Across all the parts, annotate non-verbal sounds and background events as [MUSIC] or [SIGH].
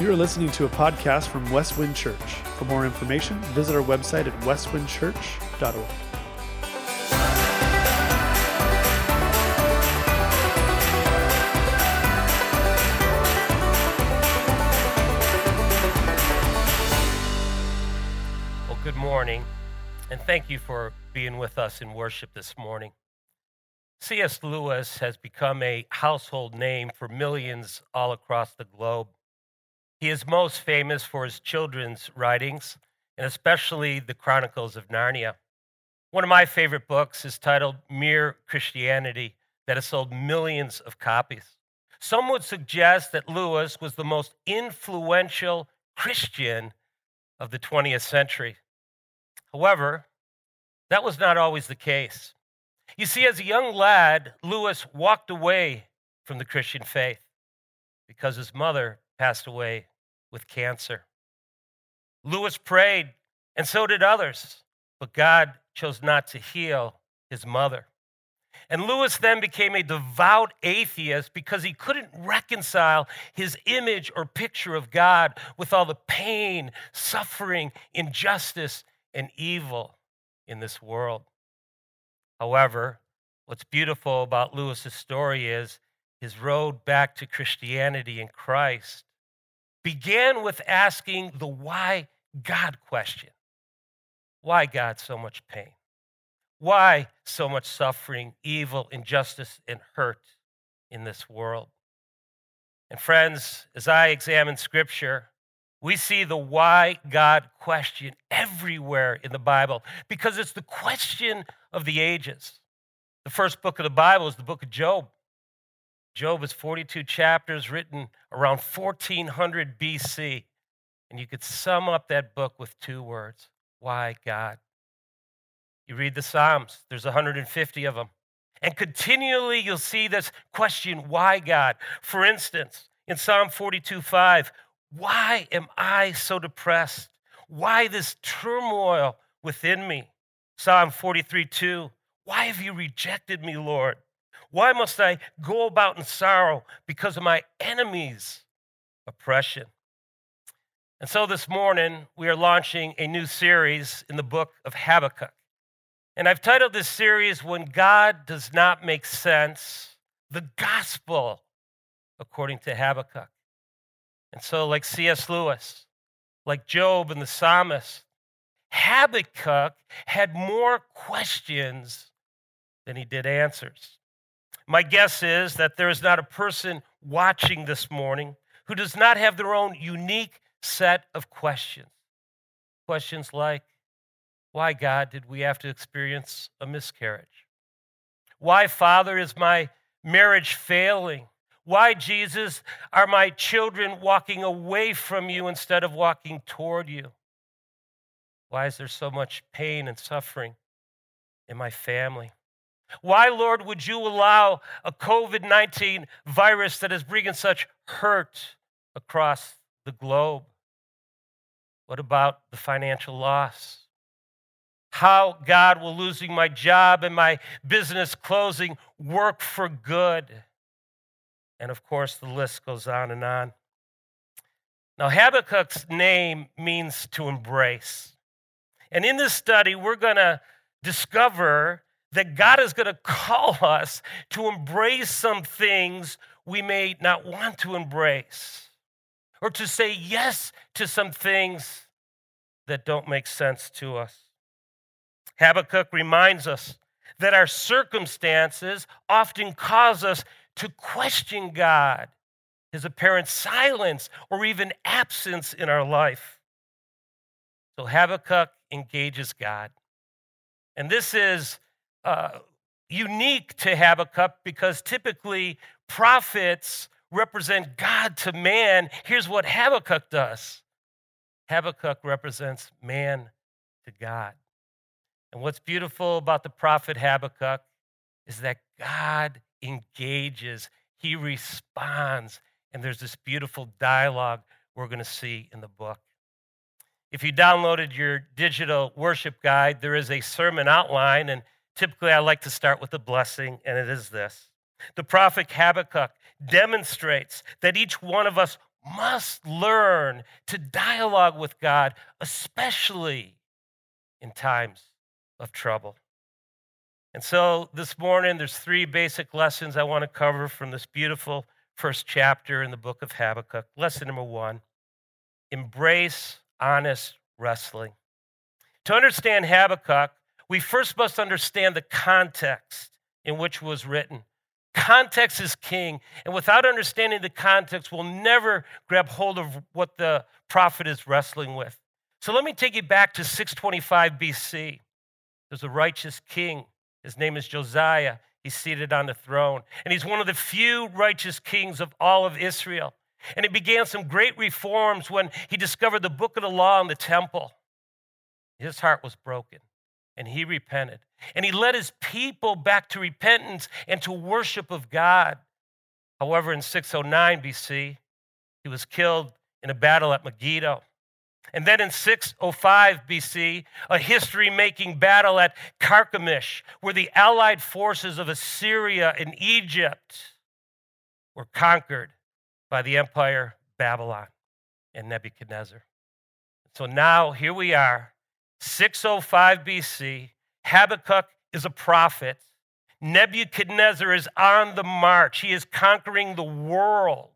You are listening to a podcast from Westwind Church. For more information, visit our website at westwindchurch.org. Well, good morning, and thank you for being with us in worship this morning. C.S. Lewis has become a household name for millions all across the globe. He is most famous for his children's writings, and especially the Chronicles of Narnia. One of my favorite books is titled Mere Christianity, that has sold millions of copies. Some would suggest that Lewis was the most influential Christian of the 20th century. However, that was not always the case. You see, as a young lad, Lewis walked away from the Christian faith because his mother passed away with cancer. Lewis prayed, and so did others, but God chose not to heal his mother. And Lewis then became a devout atheist because he couldn't reconcile his image or picture of God with all the pain, suffering, injustice, and evil in this world. However, what's beautiful about Lewis's story is his road back to Christianity and Christ began with asking the why God question. Why God so much pain? Why so much suffering, evil, injustice, and hurt in this world? And friends, as I examine scripture, we see the why God question everywhere in the Bible because it's the question of the ages. The first book of the Bible is the book of Job. Job is 42 chapters written around 1400 BC. And you could sum up that book with two words why God? You read the Psalms, there's 150 of them. And continually you'll see this question, why God? For instance, in Psalm 42 5, why am I so depressed? Why this turmoil within me? Psalm 43 2, why have you rejected me, Lord? Why must I go about in sorrow because of my enemies' oppression? And so this morning, we are launching a new series in the book of Habakkuk. And I've titled this series, When God Does Not Make Sense The Gospel According to Habakkuk. And so, like C.S. Lewis, like Job and the psalmist, Habakkuk had more questions than he did answers. My guess is that there is not a person watching this morning who does not have their own unique set of questions. Questions like, why, God, did we have to experience a miscarriage? Why, Father, is my marriage failing? Why, Jesus, are my children walking away from you instead of walking toward you? Why is there so much pain and suffering in my family? Why, Lord, would you allow a COVID 19 virus that is bringing such hurt across the globe? What about the financial loss? How, God, will losing my job and my business closing work for good? And of course, the list goes on and on. Now, Habakkuk's name means to embrace. And in this study, we're going to discover that God is going to call us to embrace some things we may not want to embrace, or to say yes to some things that don't make sense to us. Habakkuk reminds us that our circumstances often cause us to question God, his apparent silence, or even absence in our life. So Habakkuk engages God. And this is uh, unique to Habakkuk because typically prophets represent God to man. Here's what Habakkuk does Habakkuk represents man to God. And what's beautiful about the prophet Habakkuk is that God engages, he responds, and there's this beautiful dialogue we're going to see in the book. If you downloaded your digital worship guide, there is a sermon outline, and typically I like to start with a blessing, and it is this. The prophet Habakkuk demonstrates that each one of us must learn to dialogue with God, especially in times of trouble. And so this morning, there's three basic lessons I want to cover from this beautiful first chapter in the book of Habakkuk. Lesson number one embrace honest wrestling. To understand Habakkuk, we first must understand the context in which was written. Context is king, and without understanding the context, we'll never grab hold of what the prophet is wrestling with. So let me take you back to 625 BC. There's a righteous king. His name is Josiah. He's seated on the throne, and he's one of the few righteous kings of all of Israel. And he began some great reforms when he discovered the book of the law in the temple. His heart was broken and he repented. And he led his people back to repentance and to worship of God. However, in 609 BC, he was killed in a battle at Megiddo. And then in 605 BC, a history making battle at Carchemish, where the allied forces of Assyria and Egypt were conquered by the empire Babylon and Nebuchadnezzar. So now here we are 605 BC. Habakkuk is a prophet. Nebuchadnezzar is on the march. He is conquering the world.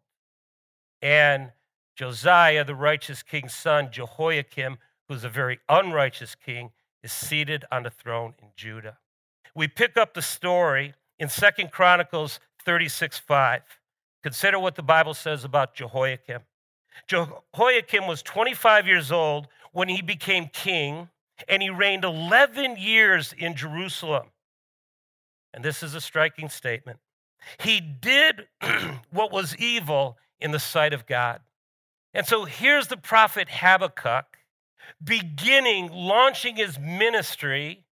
And Josiah, the righteous king's son, Jehoiakim, who's a very unrighteous king, is seated on the throne in Judah. We pick up the story in Second Chronicles 36 5. Consider what the Bible says about Jehoiakim. Jehoiakim was 25 years old when he became king, and he reigned 11 years in Jerusalem. And this is a striking statement. He did [CLEARS THROAT] what was evil in the sight of God. And so here's the prophet Habakkuk beginning, launching his ministry,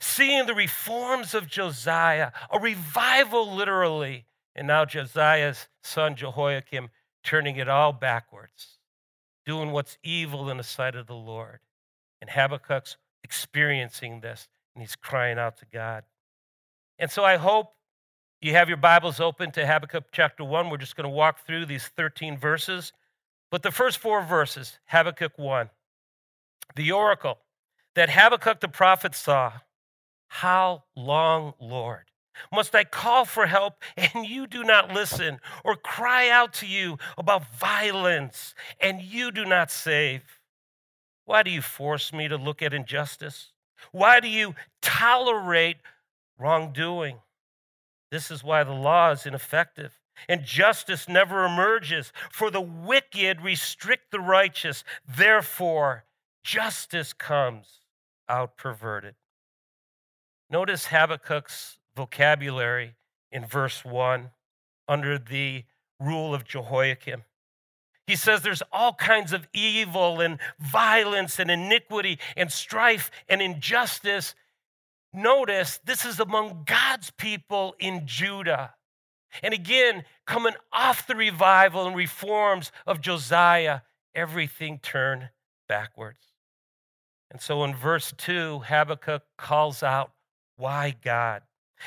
seeing the reforms of Josiah, a revival literally, and now Josiah's son Jehoiakim turning it all backwards, doing what's evil in the sight of the Lord. And Habakkuk's experiencing this and he's crying out to God. And so I hope you have your Bibles open to Habakkuk chapter 1. We're just going to walk through these 13 verses. But the first four verses, Habakkuk 1, the oracle that Habakkuk the prophet saw, How long, Lord? Must I call for help and you do not listen, or cry out to you about violence and you do not save? Why do you force me to look at injustice? Why do you tolerate wrongdoing? This is why the law is ineffective and justice never emerges. For the wicked restrict the righteous. Therefore, justice comes out perverted. Notice Habakkuk's vocabulary in verse 1 under the rule of Jehoiakim. He says there's all kinds of evil and violence and iniquity and strife and injustice. Notice this is among God's people in Judah. And again, coming off the revival and reforms of Josiah, everything turned backwards. And so in verse 2, Habakkuk calls out, Why God?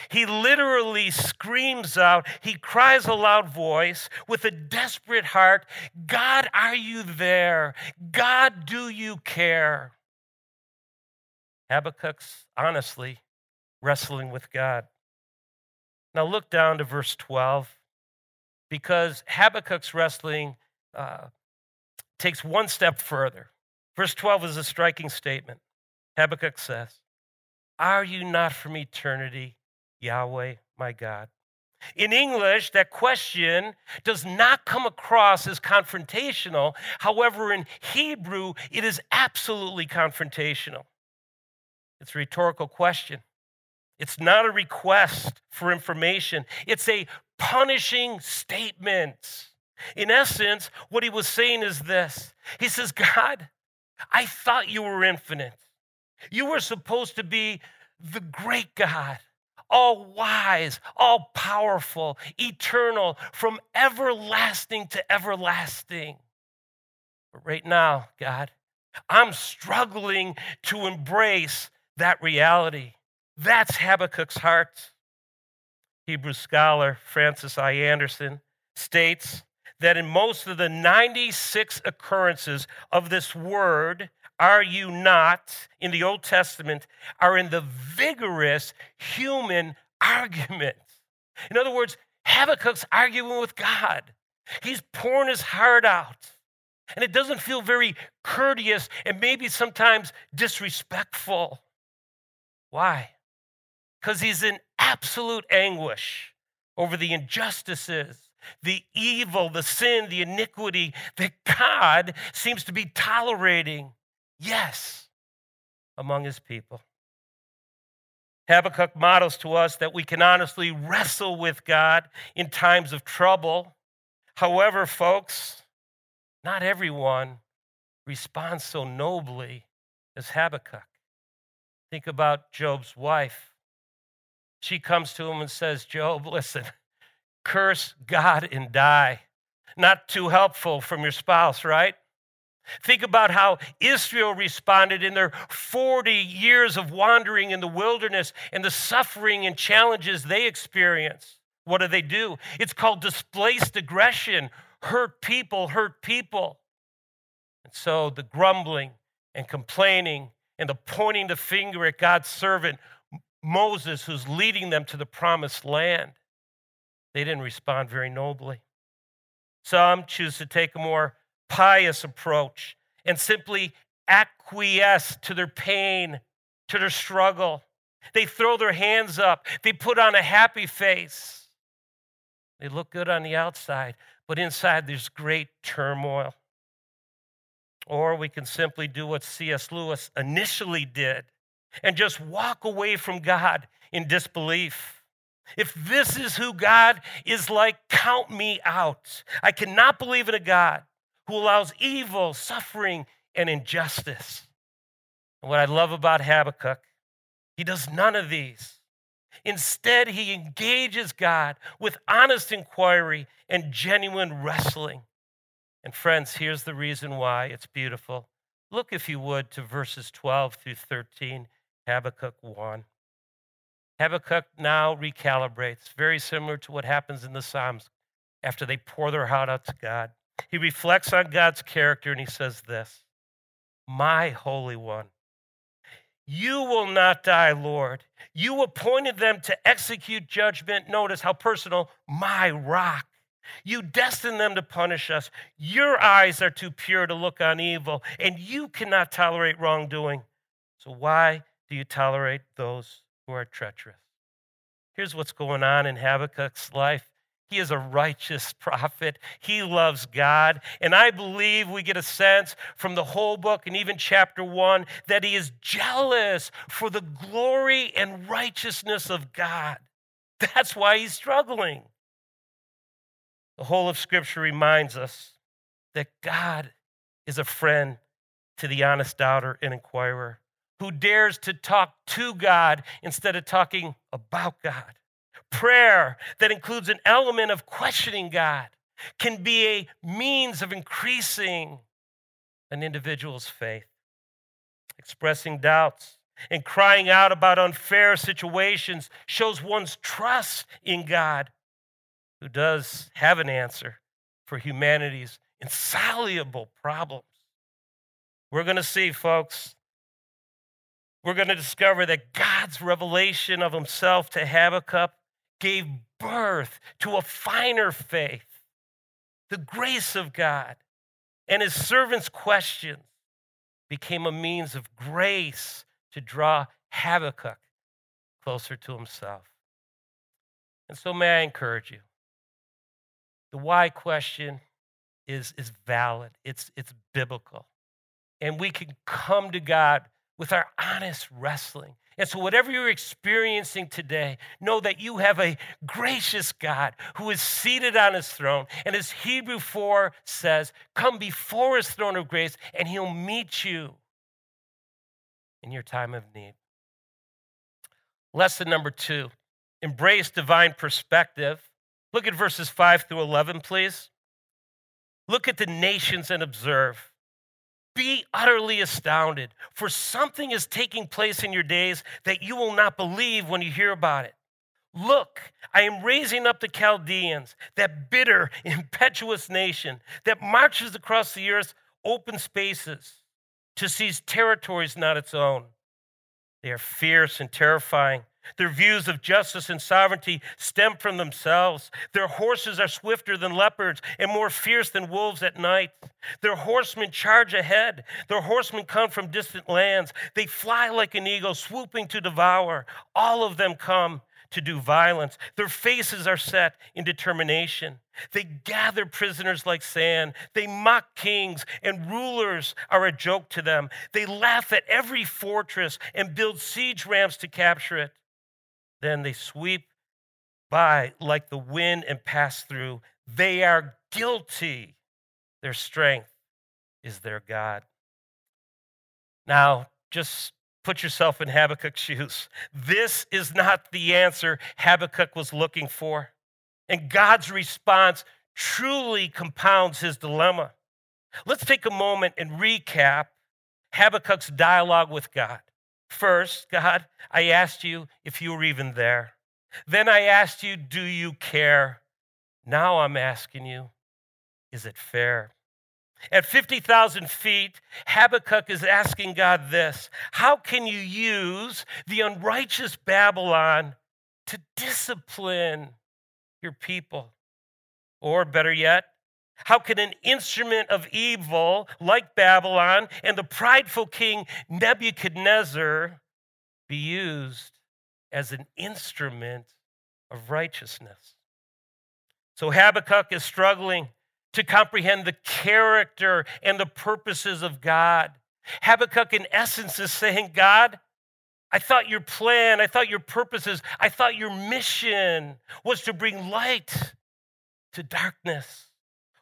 He literally screams out, he cries a loud voice with a desperate heart God, are you there? God, do you care? Habakkuk's honestly wrestling with God. Now look down to verse 12 because Habakkuk's wrestling uh, takes one step further. Verse 12 is a striking statement. Habakkuk says, Are you not from eternity? Yahweh, my God? In English, that question does not come across as confrontational. However, in Hebrew, it is absolutely confrontational. It's a rhetorical question. It's not a request for information, it's a punishing statement. In essence, what he was saying is this He says, God, I thought you were infinite. You were supposed to be the great God all wise, all powerful, eternal, from everlasting to everlasting. But right now, God, I'm struggling to embrace that reality. That's Habakkuk's heart. Hebrew scholar Francis I. Andersen states that in most of the 96 occurrences of this word, are you not, in the Old Testament, are in the vigorous human argument. In other words, Habakkuk's arguing with God. He's pouring his heart out. And it doesn't feel very courteous and maybe sometimes disrespectful. Why? Because he's in absolute anguish over the injustices, the evil, the sin, the iniquity that God seems to be tolerating, yes, among his people. Habakkuk models to us that we can honestly wrestle with God in times of trouble. However, folks, not everyone responds so nobly as Habakkuk. Think about Job's wife. She comes to him and says, Job, [LAUGHS] listen, curse God and die. Not too helpful from your spouse, right? Think about how Israel responded in their 40 years of wandering in the wilderness and the suffering and challenges they experienced. What do they do? It's called displaced aggression. Hurt people, hurt people. And so the grumbling and complaining and the pointing the finger at God's servant, Moses, who's leading them to the promised land, they didn't respond very nobly. Some choose to take a more pious approach and simply acquiesce to their pain, to their struggle. They throw their hands up, they put on a happy face. They look good on the outside, but inside there's great turmoil. Or we can simply do what C.S. Lewis initially did and just walk away from God in disbelief. If this is who God is like, count me out. I cannot believe in a God who allows evil, suffering, and injustice. And what I love about Habakkuk, he does none of these. Instead, he engages God with honest inquiry and genuine wrestling. And friends, here's the reason why it's beautiful. Look, if you would, to verses 12 through 13, Habakkuk 1. Habakkuk now recalibrates, very similar to what happens in the Psalms after they pour their heart out to God. He reflects on God's character and he says this My Holy One, you will not die, Lord. You appointed them to execute judgment. Notice how personal, my rock. You destined them to punish us. Your eyes are too pure to look on evil, and you cannot tolerate wrongdoing. So, why do you tolerate those who are treacherous? Here's what's going on in Habakkuk's life he is a righteous prophet. He loves God. And I believe we get a sense from the whole book and even chapter one that he is jealous for the glory and righteousness of God. That's why he's struggling. The whole of Scripture reminds us that God is a friend to the honest doubter and inquirer who dares to talk to God instead of talking about God prayer that includes an element of questioning God can be a means of increasing an individual's faith. Expressing doubts and crying out about unfair situations shows one's trust in God, who does have an answer for humanity's insoluble problems. We're going to see, folks, we're going to discover that God's revelation of himself to Habakkuk gave birth to a finer faith, the grace of God. And his servant's questions became a means of grace to draw Habakkuk closer to himself. And so, may I encourage you? The why question is, is valid, it's, it's biblical. And we can come to God with our honest wrestling and so, whatever you're experiencing today, know that you have a gracious God who is seated on his throne. And as Hebrew 4 says, come before his throne of grace and he'll meet you in your time of need. Lesson number two embrace divine perspective. Look at verses 5 through 11, please. Look at the nations and observe. Be utterly astounded, for something is taking place in your days that you will not believe when you hear about it. Look, I am raising up the Chaldeans, that bitter, [LAUGHS] impetuous nation that marches across the earth's open spaces to seize territories not its own. They are fierce and terrifying. Their views of justice and sovereignty stem from themselves. Their horses are swifter than leopards and more fierce than wolves at night. Their horsemen charge ahead. Their horsemen come from distant lands. They fly like an eagle, swooping to devour. All of them come to do violence. Their faces are set in determination. They gather prisoners like sand. They mock kings, and rulers are a joke to them. They laugh at every fortress and build siege ramps to capture it. Then they sweep by like the wind and pass through. They are guilty. Their strength is their God. Now, just put yourself in Habakkuk's [LAUGHS] shoes. This is not the answer Habakkuk was looking for. And God's response truly compounds his dilemma. Let's take a moment and recap Habakkuk's dialogue with God. First, God, I asked you if you were even there. Then I asked you, do you care? Now I'm asking you, is it fair? At 50,000 feet, Habakkuk is asking God this How can you use the unrighteous Babylon to discipline your people? Or better yet, how can an instrument of evil like Babylon and the prideful king Nebuchadnezzar be used as an instrument of righteousness? So Habakkuk is struggling to comprehend the character and the purposes of God. Habakkuk, in essence, is saying, God, I thought your plan, I thought your purposes, I thought your mission was to bring light to darkness,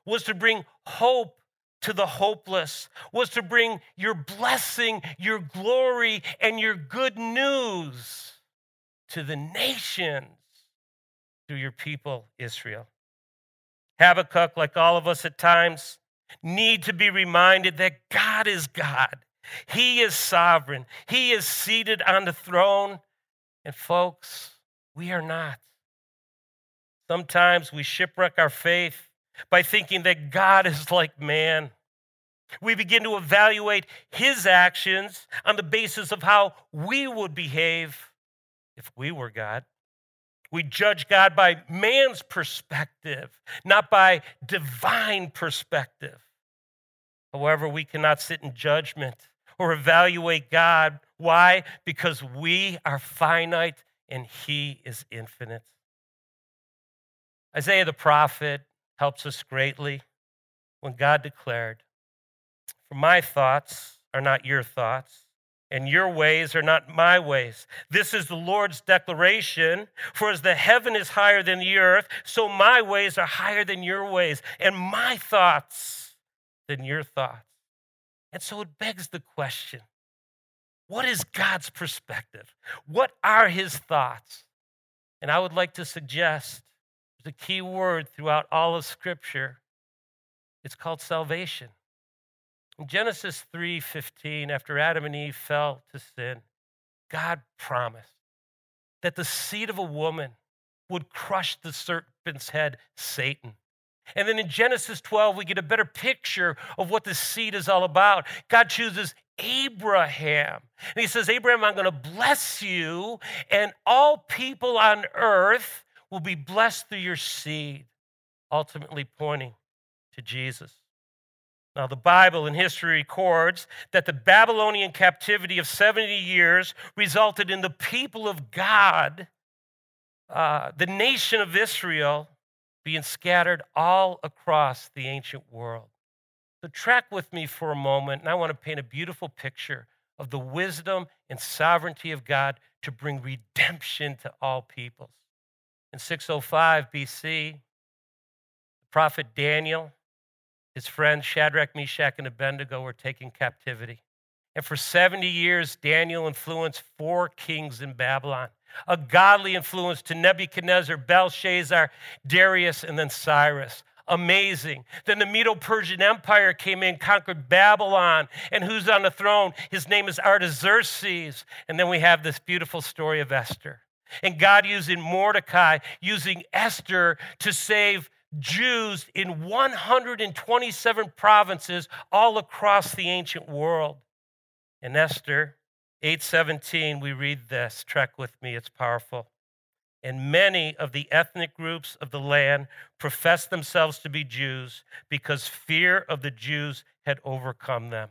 was to bring hope to the hopeless, was to bring your blessing, your glory, and your good news to the nations through your people, Israel. Habakkuk, like all of us at times, need to be reminded that God is God. He is sovereign. He is seated on the throne. And folks, we are not. Sometimes we shipwreck our faith by thinking that God is [LAUGHS] like man. We begin to evaluate his actions on the basis of how we would behave if we were God. We judge God by man's perspective, not by divine perspective. However, we cannot sit in judgment or evaluate God. Why? Because we are finite and He is infinite. Isaiah the prophet helps us greatly when God declared, For my thoughts are not your thoughts and your ways are not my ways. This is the Lord's declaration. For as the heaven is higher than the earth, so my ways are higher than your ways, and my thoughts than your thoughts. And so it begs the question what is God's perspective? What are his thoughts? And I would like to suggest the key word throughout all of Scripture. It's called salvation. In Genesis 3:15, after Adam and Eve fell to sin, God promised that the seed of a woman would crush the serpent's head, Satan. And then in Genesis 12, we get a better picture of what the seed is all about. God chooses Abraham. And he says, Abraham, I'm going to bless you, and all people on earth will be blessed through your seed, ultimately pointing to Jesus. Now, the Bible and history records that the Babylonian captivity of 70 years resulted in the people of God, uh, the nation of Israel, being scattered all across the ancient world. So, track with me for a moment, and I want to paint a beautiful picture of the wisdom and sovereignty of God to bring redemption to all peoples. In 605 BC, the prophet Daniel his friends Shadrach, Meshach, and Abednego were taken captivity. And for 70 years, Daniel influenced four kings in Babylon a godly influence to Nebuchadnezzar, Belshazzar, Darius, and then Cyrus. Amazing. Then the Medo Persian Empire came in, conquered Babylon, and who's on the throne? His name is Artaxerxes. And then we have this beautiful story of Esther. And God using Mordecai, using Esther to save Jews in 127 provinces all across the ancient world. In Esther 8:17 we read this, trek with me, it's powerful. And many of the ethnic groups of the land professed themselves to be Jews because fear of the Jews had overcome them.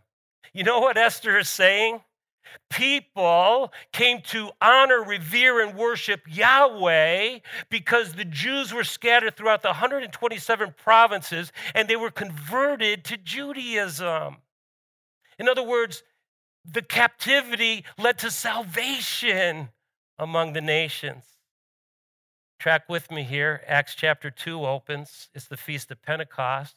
You know what Esther is saying? People came to honor, revere, and worship Yahweh because the Jews were scattered throughout the 127 provinces and they were converted to Judaism. In other words, the captivity led to salvation among the nations. Track with me here. Acts chapter 2 opens. It's the Feast of Pentecost.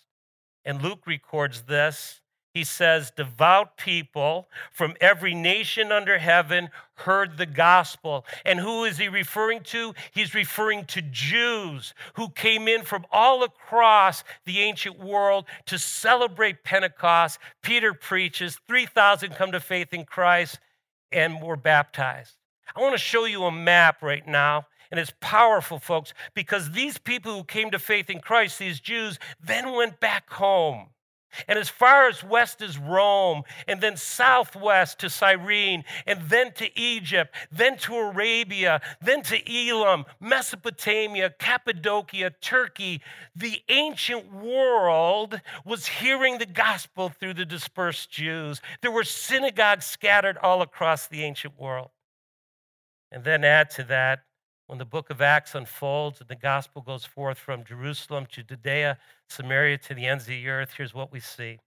And Luke records this he says, Devout people from every nation under heaven heard the gospel. And who is he referring to? He's referring to Jews who came in from all across the ancient world to celebrate Pentecost. Peter preaches, 3,000 come to faith in Christ and were baptized. I want to show you a map right now. And it's powerful, folks, because these people who came to faith in Christ, these Jews, then went back home. And as far as west as Rome, and then southwest to Cyrene, and then to Egypt, then to Arabia, then to Elam, Mesopotamia, Cappadocia, Turkey, the ancient world was hearing the gospel through the dispersed Jews. There were synagogues scattered all across the ancient world. And then add to that, when the book of Acts unfolds and the gospel goes forth from Jerusalem to Judea, Samaria to the ends of the earth, here's what we see.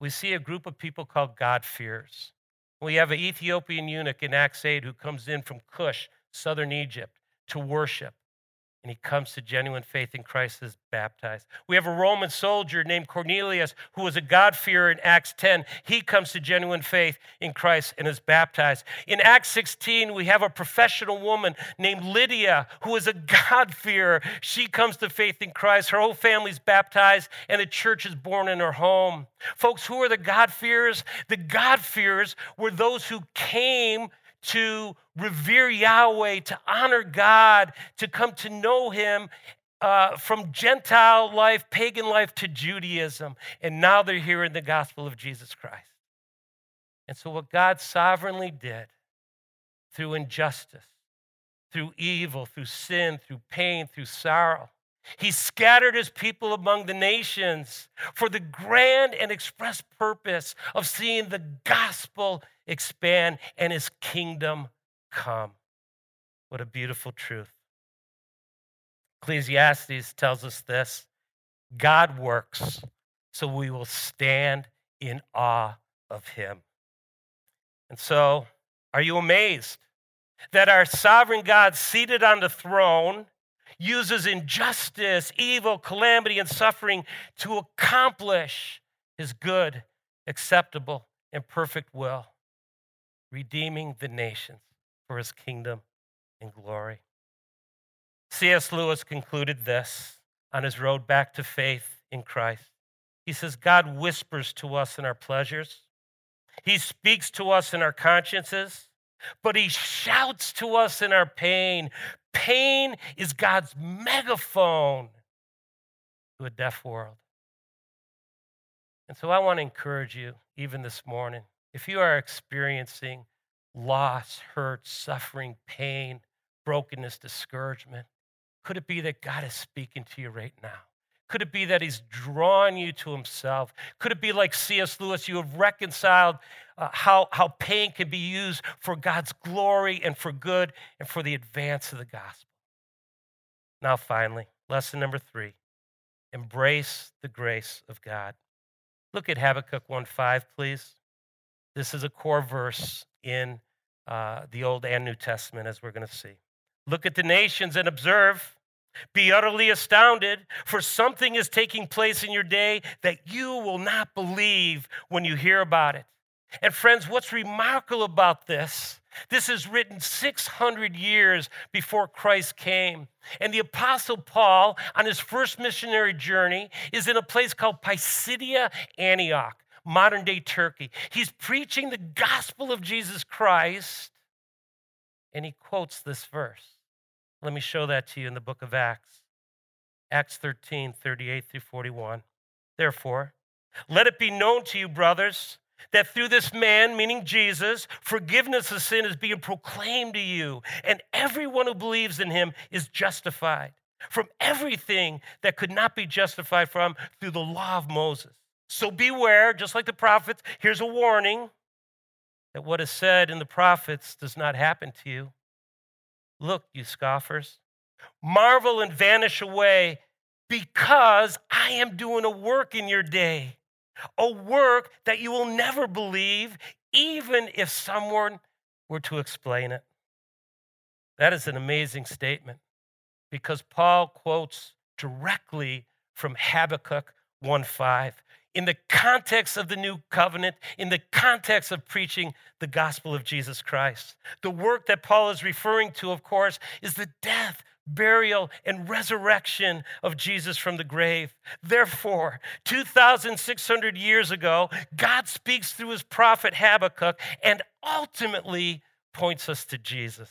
We see a group of people called God-fearers. We have an Ethiopian eunuch in Acts 8 who comes in from Cush, southern Egypt, to worship and he comes to genuine faith in Christ is baptized. We have a Roman soldier named Cornelius who was a God-fearer in Acts 10. He comes to genuine faith in Christ and is baptized. In Acts 16, we have a professional woman named Lydia who is a [LAUGHS] God-fearer. She comes to faith in Christ. Her whole family's baptized and a church is born in her home. Folks, who are the God-fearers? The God-fearers were those who came to revere Yahweh, to honor God, to come to know Him uh, from Gentile life, pagan life to Judaism. And now they're hearing the gospel of Jesus Christ. And so, what God sovereignly did through injustice, through evil, through sin, through pain, through sorrow, he scattered his people among the nations for the grand and express purpose of seeing the gospel expand and his kingdom come. What a beautiful truth. Ecclesiastes tells us this God works, so we will stand in awe of him. And so, are you amazed that our sovereign God, seated on the throne, uses injustice, evil, calamity, and suffering to accomplish his good, acceptable, and perfect will? redeeming the nations for his kingdom and glory. C.S. Lewis concluded this on his road back to faith in Christ. He says, God whispers to us in our pleasures, He speaks to us in our consciences, but He shouts to us in our pain. Pain is God's megaphone to a deaf world. And so I want to encourage you, even this morning, if you are experiencing loss, hurt, suffering, pain, brokenness, discouragement, could it be that God is speaking to you right now? Could it be that He's drawing you to Himself? Could it be like C.S. Lewis, you have reconciled uh, how, how pain can be used for God's glory and for good and for the advance of the gospel? Now, finally, lesson number three embrace the grace of God. Look at Habakkuk 1:5, please. This is a core verse in uh, the Old and New Testament, as we're going to see. Look at the nations and observe. Be utterly astounded, for something is taking place in your day that you will not believe when you hear about it. And friends, what's remarkable about this? This is written 600 years before Christ came. And the Apostle Paul, on his first missionary journey, is in a place called Pisidia, Antioch modern day Turkey. He's preaching the gospel of Jesus Christ, and he quotes this verse Let me show that to you in the book of Acts. Acts 13, 38 through 41. Therefore, let it be known to you, brothers, that through this man, meaning Jesus, forgiveness of sin is being proclaimed to you, and everyone who believes in him is justified from everything that could not be justified from through the law of Moses. So beware, just like the prophets, here's a warning that what is said in the prophets does not happen to you. Look, you scoffers, marvel and vanish away because I am doing a work in your day, a work that you will never believe, even if someone were to explain it. That is an amazing statement because Paul quotes directly from Habakkuk 1:5 in the context of the new covenant, in the context of preaching the gospel of Jesus Christ. The work that Paul is referring to, of course, is the death, burial, and resurrection of Jesus from the grave. Therefore, 2,600 years ago, God speaks through his prophet Habakkuk and ultimately points us to Jesus.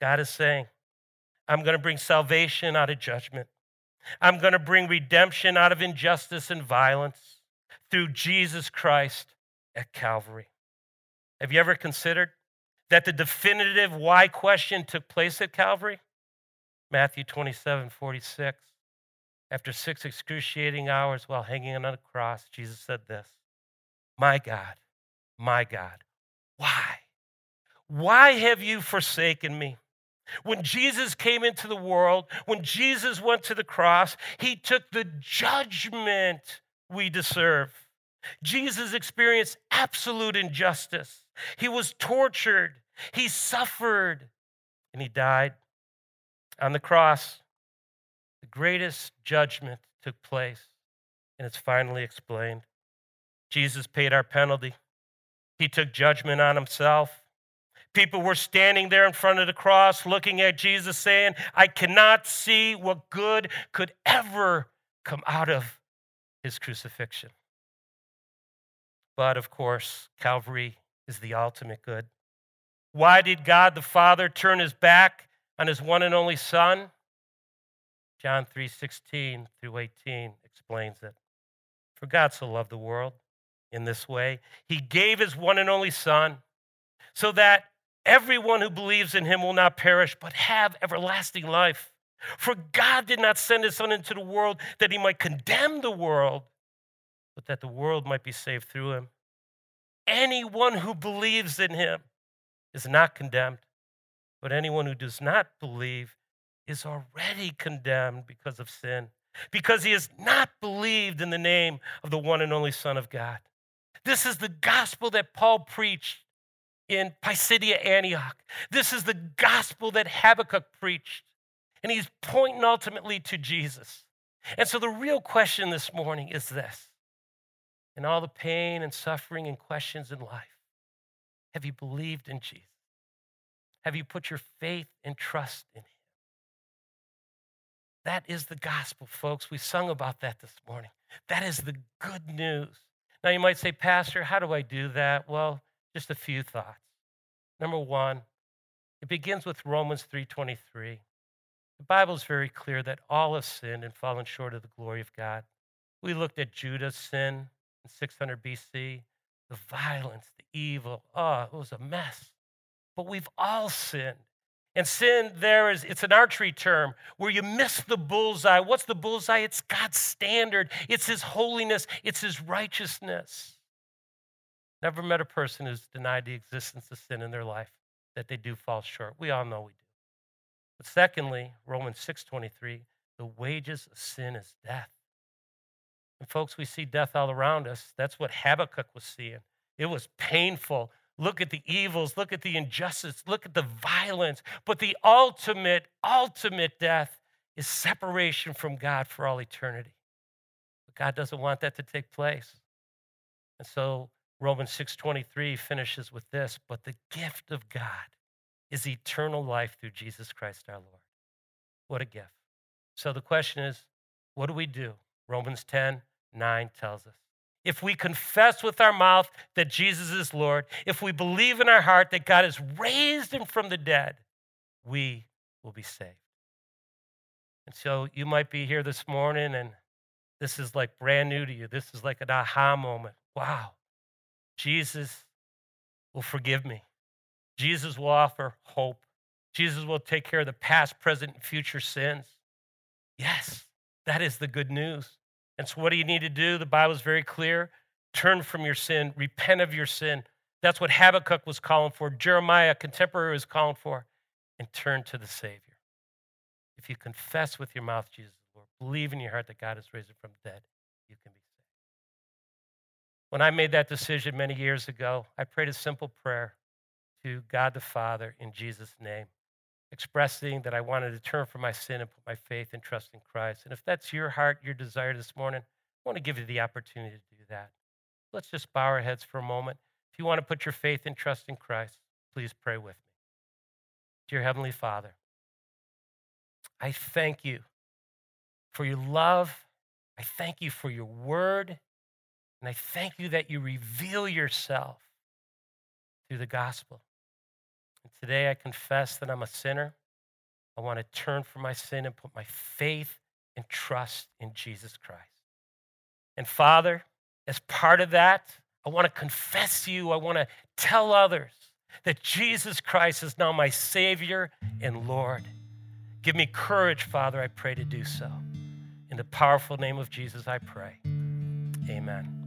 God is saying, I'm going to bring salvation out of judgment. I'm going to bring redemption out of injustice and violence through Jesus Christ at Calvary. Have you ever considered that the definitive why question took place at Calvary? Matthew 27 46. After six excruciating hours while hanging on a cross, Jesus said this My God, my God, why? Why have you forsaken me? When Jesus came into the world, when Jesus went to the cross, he took the judgment we deserve. Jesus experienced absolute injustice. He was tortured, he suffered, and he died. On the cross, the greatest judgment took place, and it's finally explained. Jesus paid our penalty. He took judgment on himself. People were standing there in front of the cross looking at Jesus saying, I cannot see what good could ever come out of his crucifixion. But of course, Calvary is the ultimate good. Why did God the Father turn his back on his one and only Son? John 3 16 through 18 explains it. For God so loved the world in this way, he gave his one and only Son so that Everyone who believes in him will not perish, but have everlasting life. For God did not send his Son into the world that he might condemn the world, but that the world might be saved through him. Anyone who believes in him is not condemned, but anyone who does not believe is already condemned because of sin, because he has not believed in the name of the one and only Son of God. This is the gospel that Paul preached in Pisidia, Antioch. This is the gospel that Habakkuk preached, and he's pointing ultimately to Jesus. And so the real question this morning is this in all the pain and suffering and questions in life, have you believed in Jesus? Have you put your faith and trust in him? That is the gospel, folks. We sung about that this morning. That is the good news. Now, you might say, Pastor, how do I do that? Well, just a few thoughts. Number one, it begins with Romans 3:23. The Bible is very clear that all have sinned and fallen short of the glory of God. We looked at Judah's sin in 600 BC, the violence, the evil. Oh, it was a mess. But we've all sinned. And sin there is, it's an archery term where you miss the bullseye. What's the bullseye? It's God's standard, it's His holiness, it's His righteousness. Never met a person who's denied the existence of sin in their life that they do fall short. We all know we do. But secondly, Romans 6:23, the wages of sin is death. And folks, we see death all around us. That's what Habakkuk was seeing. It was painful. Look at the evils, look at the injustice, look at the violence. But the ultimate, ultimate death is separation from God for all eternity. But God doesn't want that to take place. And so Romans 6:23 finishes with this, but the gift of God is eternal life through Jesus Christ our Lord. What a gift. So the question is, what do we do? Romans 10, 9 tells us. If we confess with our mouth that Jesus is Lord, if we believe in our heart that God has raised him from the dead, we will be saved. And so you might be here this morning and this is like brand new to you. This is like an aha moment. Wow, Jesus will forgive me. Jesus will offer hope. Jesus will take care of the past, present, and future sins. Yes, that is the good news. And so, what do you need to do? The Bible is very clear. Turn from your sin, repent of your sin. That's what Habakkuk was calling for. Jeremiah, contemporary, was calling for. And turn to the Savior. If you confess with your mouth Jesus Lord, believe in your heart that God has raised him from the dead, you can be. When I made that decision many years ago, I prayed a simple prayer to God the Father in Jesus' name expressing that I wanted to turn from my sin and put my faith and trust in Christ. And if that's your heart, your desire this morning, I want to give you the opportunity to do that. Let's just bow our heads for a moment. If you want to put your faith and trust in Christ, please pray with me. Dear Heavenly Father, I thank you for your love. I thank you for your word. And I thank you that you reveal yourself through the gospel. And today I confess that I'm a sinner. I want to turn from my sin and put my faith and trust in Jesus Christ. And Father, as part of that, I want to confess to you. I want to tell others that Jesus Christ is now my Savior and Lord. Give me courage, Father, I pray to do so. In the powerful name of Jesus, I pray. Amen.